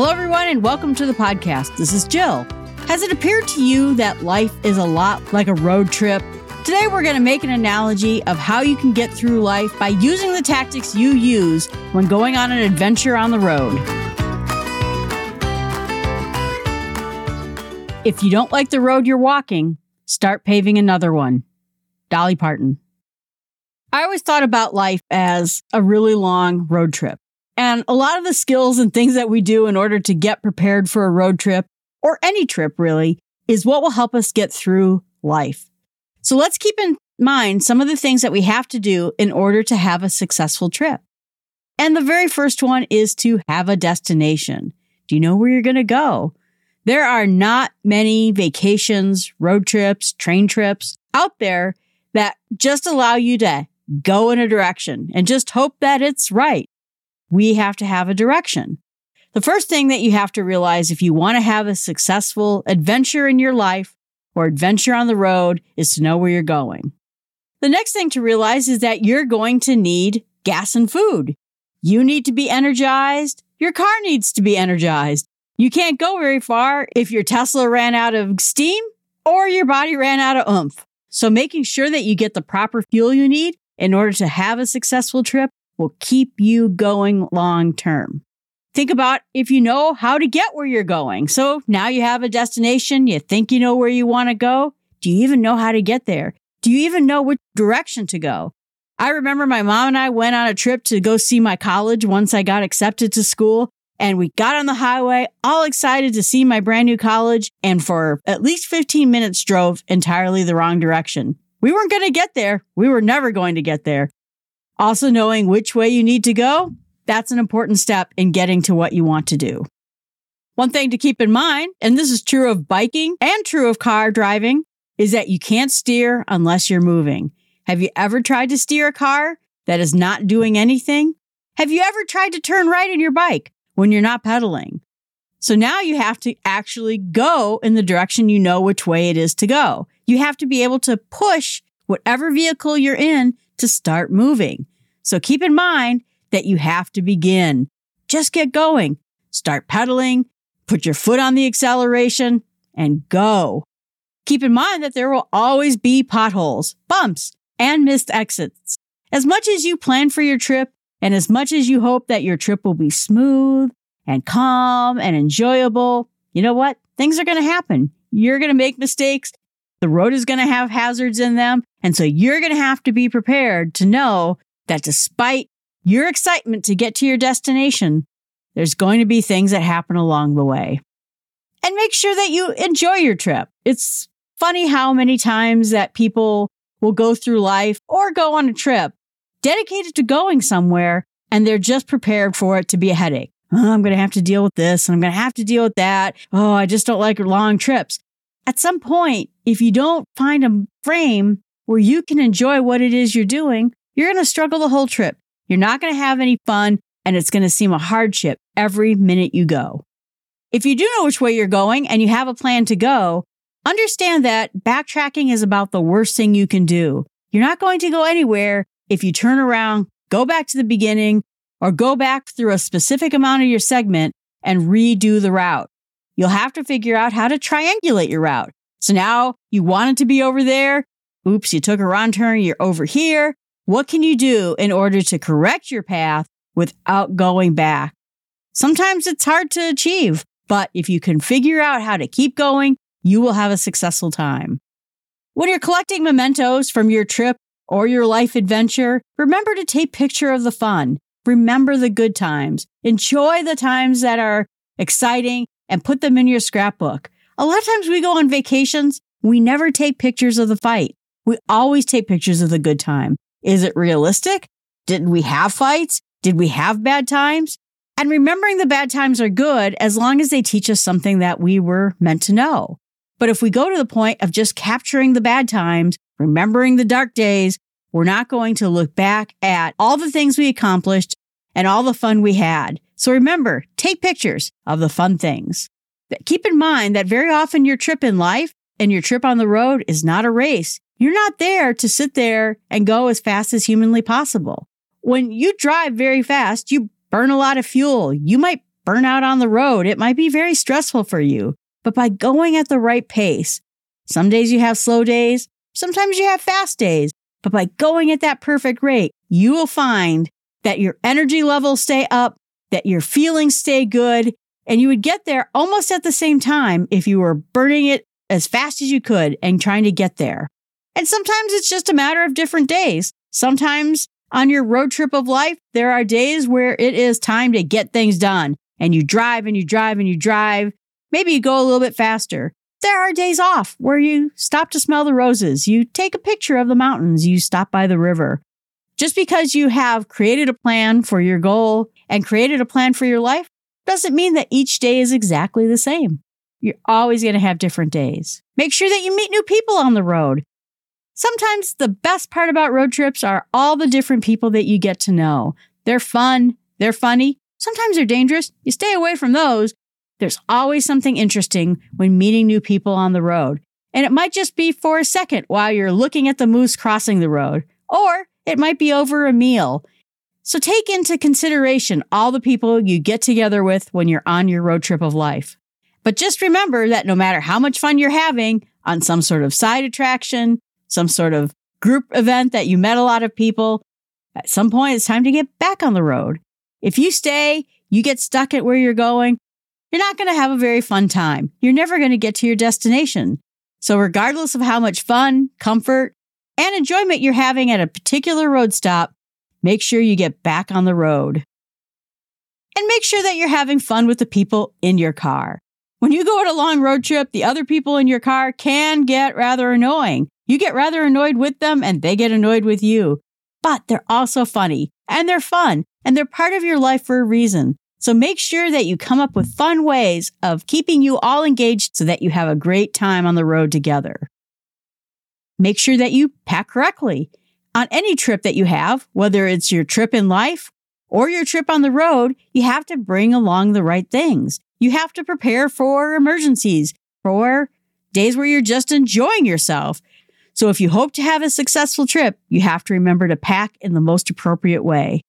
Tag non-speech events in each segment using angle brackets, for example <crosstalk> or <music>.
Hello, everyone, and welcome to the podcast. This is Jill. Has it appeared to you that life is a lot like a road trip? Today, we're going to make an analogy of how you can get through life by using the tactics you use when going on an adventure on the road. If you don't like the road you're walking, start paving another one. Dolly Parton. I always thought about life as a really long road trip. And a lot of the skills and things that we do in order to get prepared for a road trip or any trip really is what will help us get through life. So let's keep in mind some of the things that we have to do in order to have a successful trip. And the very first one is to have a destination. Do you know where you're going to go? There are not many vacations, road trips, train trips out there that just allow you to go in a direction and just hope that it's right. We have to have a direction. The first thing that you have to realize if you want to have a successful adventure in your life or adventure on the road is to know where you're going. The next thing to realize is that you're going to need gas and food. You need to be energized. Your car needs to be energized. You can't go very far if your Tesla ran out of steam or your body ran out of oomph. So making sure that you get the proper fuel you need in order to have a successful trip will keep you going long term. Think about if you know how to get where you're going. So now you have a destination. You think you know where you want to go. Do you even know how to get there? Do you even know which direction to go? I remember my mom and I went on a trip to go see my college once I got accepted to school. And we got on the highway, all excited to see my brand new college. And for at least 15 minutes, drove entirely the wrong direction. We weren't going to get there. We were never going to get there. Also, knowing which way you need to go, that's an important step in getting to what you want to do. One thing to keep in mind, and this is true of biking and true of car driving, is that you can't steer unless you're moving. Have you ever tried to steer a car that is not doing anything? Have you ever tried to turn right in your bike when you're not pedaling? So now you have to actually go in the direction you know which way it is to go. You have to be able to push whatever vehicle you're in to start moving. So keep in mind that you have to begin. Just get going. Start pedaling, put your foot on the acceleration and go. Keep in mind that there will always be potholes, bumps, and missed exits. As much as you plan for your trip and as much as you hope that your trip will be smooth and calm and enjoyable, you know what? Things are going to happen. You're going to make mistakes. The road is going to have hazards in them. And so you're going to have to be prepared to know that despite your excitement to get to your destination, there's going to be things that happen along the way. And make sure that you enjoy your trip. It's funny how many times that people will go through life or go on a trip dedicated to going somewhere and they're just prepared for it to be a headache. Oh, I'm going to have to deal with this and I'm going to have to deal with that. Oh, I just don't like long trips. At some point, if you don't find a frame where you can enjoy what it is you're doing, you're going to struggle the whole trip. You're not going to have any fun and it's going to seem a hardship every minute you go. If you do know which way you're going and you have a plan to go, understand that backtracking is about the worst thing you can do. You're not going to go anywhere if you turn around, go back to the beginning, or go back through a specific amount of your segment and redo the route. You'll have to figure out how to triangulate your route. So now you wanted to be over there. Oops, you took a wrong turn. You're over here. What can you do in order to correct your path without going back? Sometimes it's hard to achieve, but if you can figure out how to keep going, you will have a successful time. When you're collecting mementos from your trip or your life adventure, remember to take picture of the fun. Remember the good times. Enjoy the times that are exciting and put them in your scrapbook. A lot of times we go on vacations, we never take pictures of the fight. We always take pictures of the good time. Is it realistic? Didn't we have fights? Did we have bad times? And remembering the bad times are good as long as they teach us something that we were meant to know. But if we go to the point of just capturing the bad times, remembering the dark days, we're not going to look back at all the things we accomplished and all the fun we had. So remember, take pictures of the fun things. Keep in mind that very often your trip in life and your trip on the road is not a race. You're not there to sit there and go as fast as humanly possible. When you drive very fast, you burn a lot of fuel. You might burn out on the road. It might be very stressful for you, but by going at the right pace, some days you have slow days, sometimes you have fast days, but by going at that perfect rate, you will find that your energy levels stay up, that your feelings stay good, and you would get there almost at the same time if you were burning it as fast as you could and trying to get there. And sometimes it's just a matter of different days. Sometimes on your road trip of life, there are days where it is time to get things done and you drive and you drive and you drive. Maybe you go a little bit faster. There are days off where you stop to smell the roses. You take a picture of the mountains. You stop by the river. Just because you have created a plan for your goal and created a plan for your life doesn't mean that each day is exactly the same. You're always going to have different days. Make sure that you meet new people on the road. Sometimes the best part about road trips are all the different people that you get to know. They're fun. They're funny. Sometimes they're dangerous. You stay away from those. There's always something interesting when meeting new people on the road. And it might just be for a second while you're looking at the moose crossing the road, or it might be over a meal. So take into consideration all the people you get together with when you're on your road trip of life. But just remember that no matter how much fun you're having on some sort of side attraction, some sort of group event that you met a lot of people, at some point it's time to get back on the road. If you stay, you get stuck at where you're going, you're not going to have a very fun time. You're never going to get to your destination. So regardless of how much fun, comfort, and enjoyment you're having at a particular road stop, make sure you get back on the road. And make sure that you're having fun with the people in your car. When you go on a long road trip, the other people in your car can get rather annoying. You get rather annoyed with them and they get annoyed with you. But they're also funny and they're fun and they're part of your life for a reason. So make sure that you come up with fun ways of keeping you all engaged so that you have a great time on the road together. Make sure that you pack correctly. On any trip that you have, whether it's your trip in life or your trip on the road, you have to bring along the right things. You have to prepare for emergencies, for days where you're just enjoying yourself. So if you hope to have a successful trip, you have to remember to pack in the most appropriate way.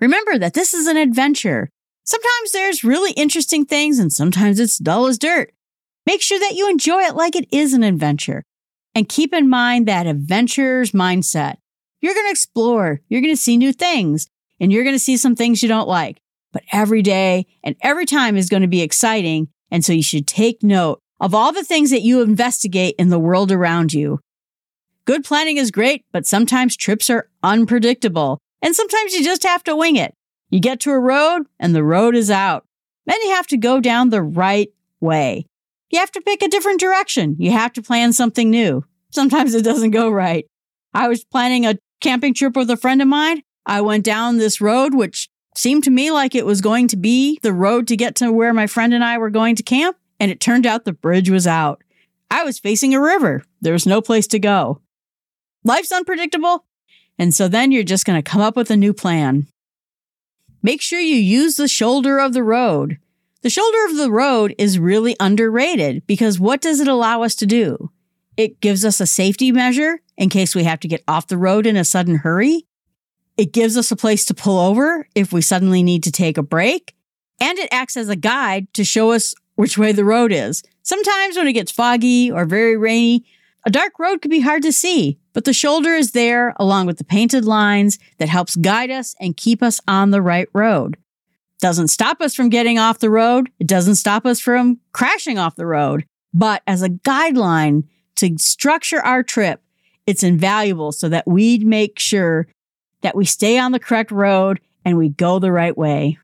Remember that this is an adventure. Sometimes there's really interesting things and sometimes it's dull as dirt. Make sure that you enjoy it like it is an adventure. And keep in mind that adventurer's mindset. You're going to explore, you're going to see new things, and you're going to see some things you don't like. But every day and every time is going to be exciting. And so you should take note of all the things that you investigate in the world around you. Good planning is great, but sometimes trips are unpredictable. And sometimes you just have to wing it. You get to a road and the road is out. Then you have to go down the right way. You have to pick a different direction. You have to plan something new. Sometimes it doesn't go right. I was planning a camping trip with a friend of mine. I went down this road, which seemed to me like it was going to be the road to get to where my friend and I were going to camp. And it turned out the bridge was out. I was facing a river. There was no place to go. Life's unpredictable. And so then you're just going to come up with a new plan. Make sure you use the shoulder of the road. The shoulder of the road is really underrated because what does it allow us to do? It gives us a safety measure in case we have to get off the road in a sudden hurry. It gives us a place to pull over if we suddenly need to take a break. And it acts as a guide to show us which way the road is. Sometimes when it gets foggy or very rainy, a dark road can be hard to see, but the shoulder is there along with the painted lines that helps guide us and keep us on the right road. Doesn't stop us from getting off the road. It doesn't stop us from crashing off the road. But as a guideline to structure our trip, it's invaluable so that we make sure that we stay on the correct road and we go the right way.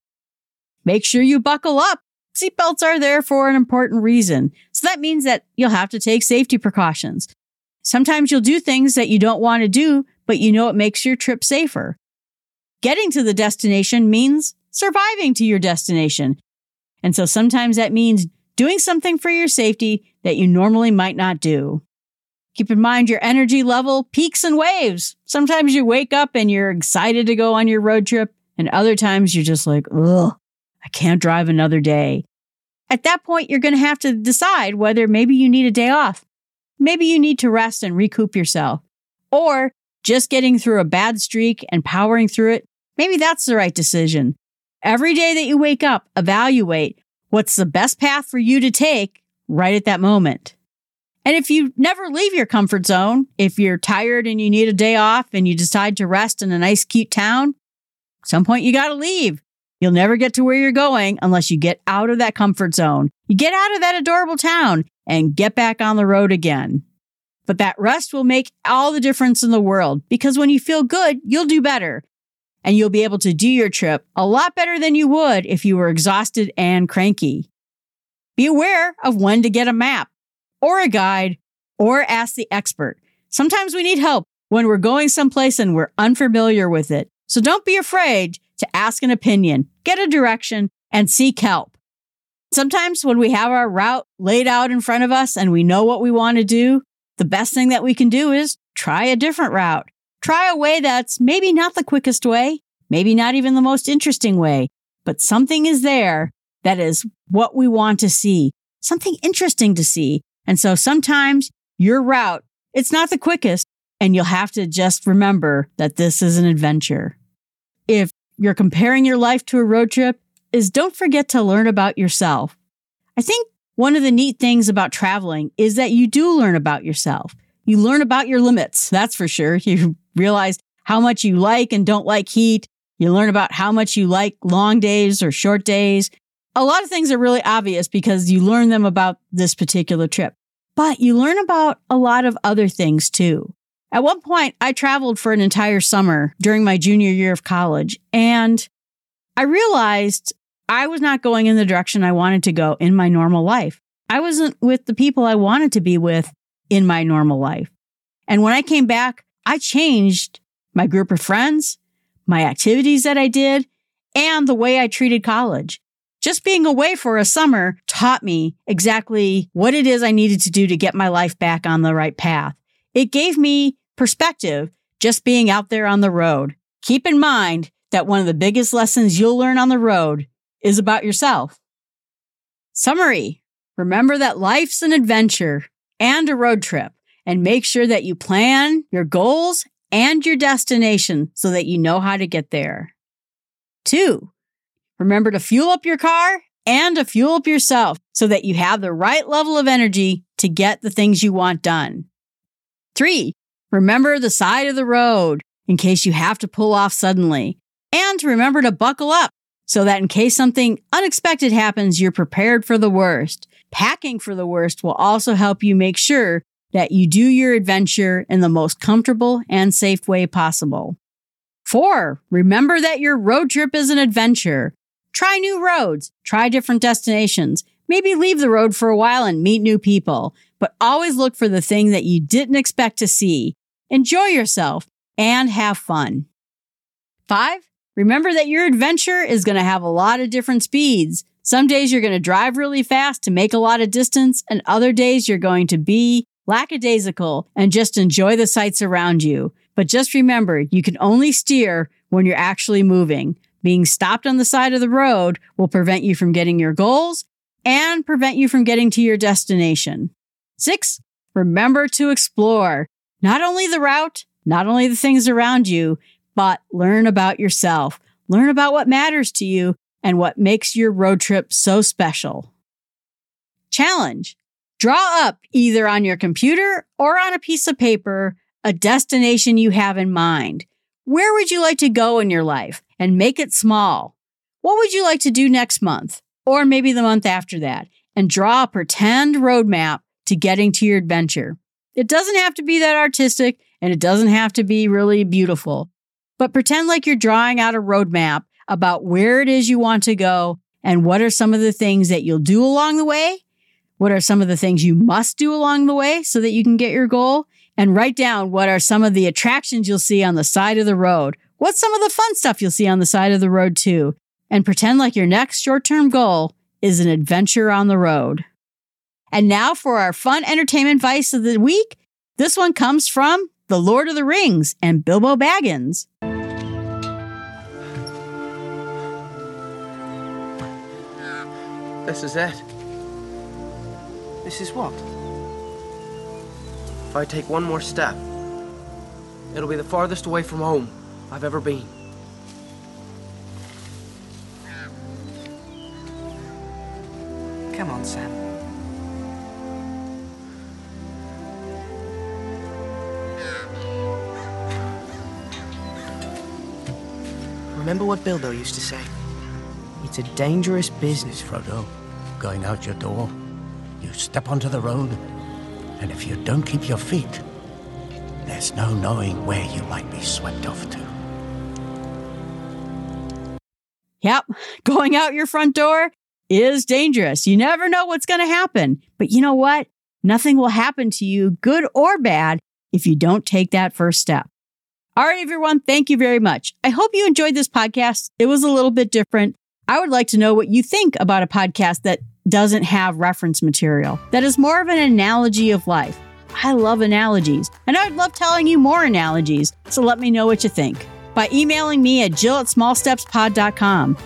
Make sure you buckle up Seatbelts are there for an important reason. So that means that you'll have to take safety precautions. Sometimes you'll do things that you don't want to do, but you know it makes your trip safer. Getting to the destination means surviving to your destination. And so sometimes that means doing something for your safety that you normally might not do. Keep in mind your energy level peaks and waves. Sometimes you wake up and you're excited to go on your road trip, and other times you're just like, ugh, I can't drive another day. At that point, you're going to have to decide whether maybe you need a day off. Maybe you need to rest and recoup yourself. Or just getting through a bad streak and powering through it, maybe that's the right decision. every day that you wake up, evaluate what's the best path for you to take right at that moment. And if you never leave your comfort zone, if you're tired and you need a day off and you decide to rest in a nice, cute town, some point you got to leave. You'll never get to where you're going unless you get out of that comfort zone. You get out of that adorable town and get back on the road again. But that rest will make all the difference in the world because when you feel good, you'll do better and you'll be able to do your trip a lot better than you would if you were exhausted and cranky. Be aware of when to get a map or a guide or ask the expert. Sometimes we need help when we're going someplace and we're unfamiliar with it. So don't be afraid to ask an opinion, get a direction, and seek help. Sometimes when we have our route laid out in front of us and we know what we want to do, the best thing that we can do is try a different route. Try a way that's maybe not the quickest way, maybe not even the most interesting way, but something is there that is what we want to see, something interesting to see. And so sometimes your route, it's not the quickest, and you'll have to just remember that this is an adventure. If you're comparing your life to a road trip, is don't forget to learn about yourself. I think one of the neat things about traveling is that you do learn about yourself. You learn about your limits, that's for sure. <laughs> You realize how much you like and don't like heat. You learn about how much you like long days or short days. A lot of things are really obvious because you learn them about this particular trip, but you learn about a lot of other things too. At one point, I traveled for an entire summer during my junior year of college and I realized I was not going in the direction I wanted to go in my normal life. I wasn't with the people I wanted to be with in my normal life. And when I came back, I changed my group of friends, my activities that I did, and the way I treated college. Just being away for a summer taught me exactly what it is I needed to do to get my life back on the right path. It gave me perspective just being out there on the road. Keep in mind that one of the biggest lessons you'll learn on the road is about yourself. Summary. Remember that life's an adventure and a road trip and make sure that you plan your goals and your destination so that you know how to get there. Two, remember to fuel up your car and to fuel up yourself so that you have the right level of energy to get the things you want done. Three, remember the side of the road in case you have to pull off suddenly. And remember to buckle up so that in case something unexpected happens, you're prepared for the worst. Packing for the worst will also help you make sure that you do your adventure in the most comfortable and safe way possible. Four, remember that your road trip is an adventure. Try new roads, try different destinations, maybe leave the road for a while and meet new people, but always look for the thing that you didn't expect to see. Enjoy yourself and have fun. Five, remember that your adventure is going to have a lot of different speeds. Some days you're going to drive really fast to make a lot of distance, and other days you're going to be lackadaisical, and just enjoy the sights around you. But just remember, you can only steer when you're actually moving. Being stopped on the side of the road will prevent you from getting your goals and prevent you from getting to your destination. Six, remember to explore not only the route, not only the things around you, but learn about yourself. Learn about what matters to you and what makes your road trip so special. Challenge. Draw up either on your computer or on a piece of paper a destination you have in mind. Where would you like to go in your life and make it small? What would you like to do next month or maybe the month after that? And draw a pretend roadmap to getting to your adventure. It doesn't have to be that artistic and it doesn't have to be really beautiful, but pretend like you're drawing out a roadmap about where it is you want to go and what are some of the things that you'll do along the way what are some of the things you must do along the way so that you can get your goal? And write down what are some of the attractions you'll see on the side of the road. What's some of the fun stuff you'll see on the side of the road too? And pretend like your next short term goal is an adventure on the road. And now for our fun entertainment vice of the week. This one comes from The Lord of the Rings and Bilbo Baggins. This is it. This is what? If I take one more step, it'll be the farthest away from home I've ever been. Come on, Sam. Remember what Bilbo used to say? It's a dangerous business. Frodo, going out your door, you step onto the road, and if you don't keep your feet, there's no knowing where you might be swept off to. Yep, going out your front door is dangerous. You never know what's going to happen. But you know what? Nothing will happen to you, good or bad, if you don't take that first step. All right, everyone, thank you very much. I hope you enjoyed this podcast. It was a little bit different. I would like to know what you think about a podcast that doesn't have reference material, that is more of an analogy of life. I love analogies, and I would love telling you more analogies. So let me know what you think by emailing me at jill at smallstepspod.com.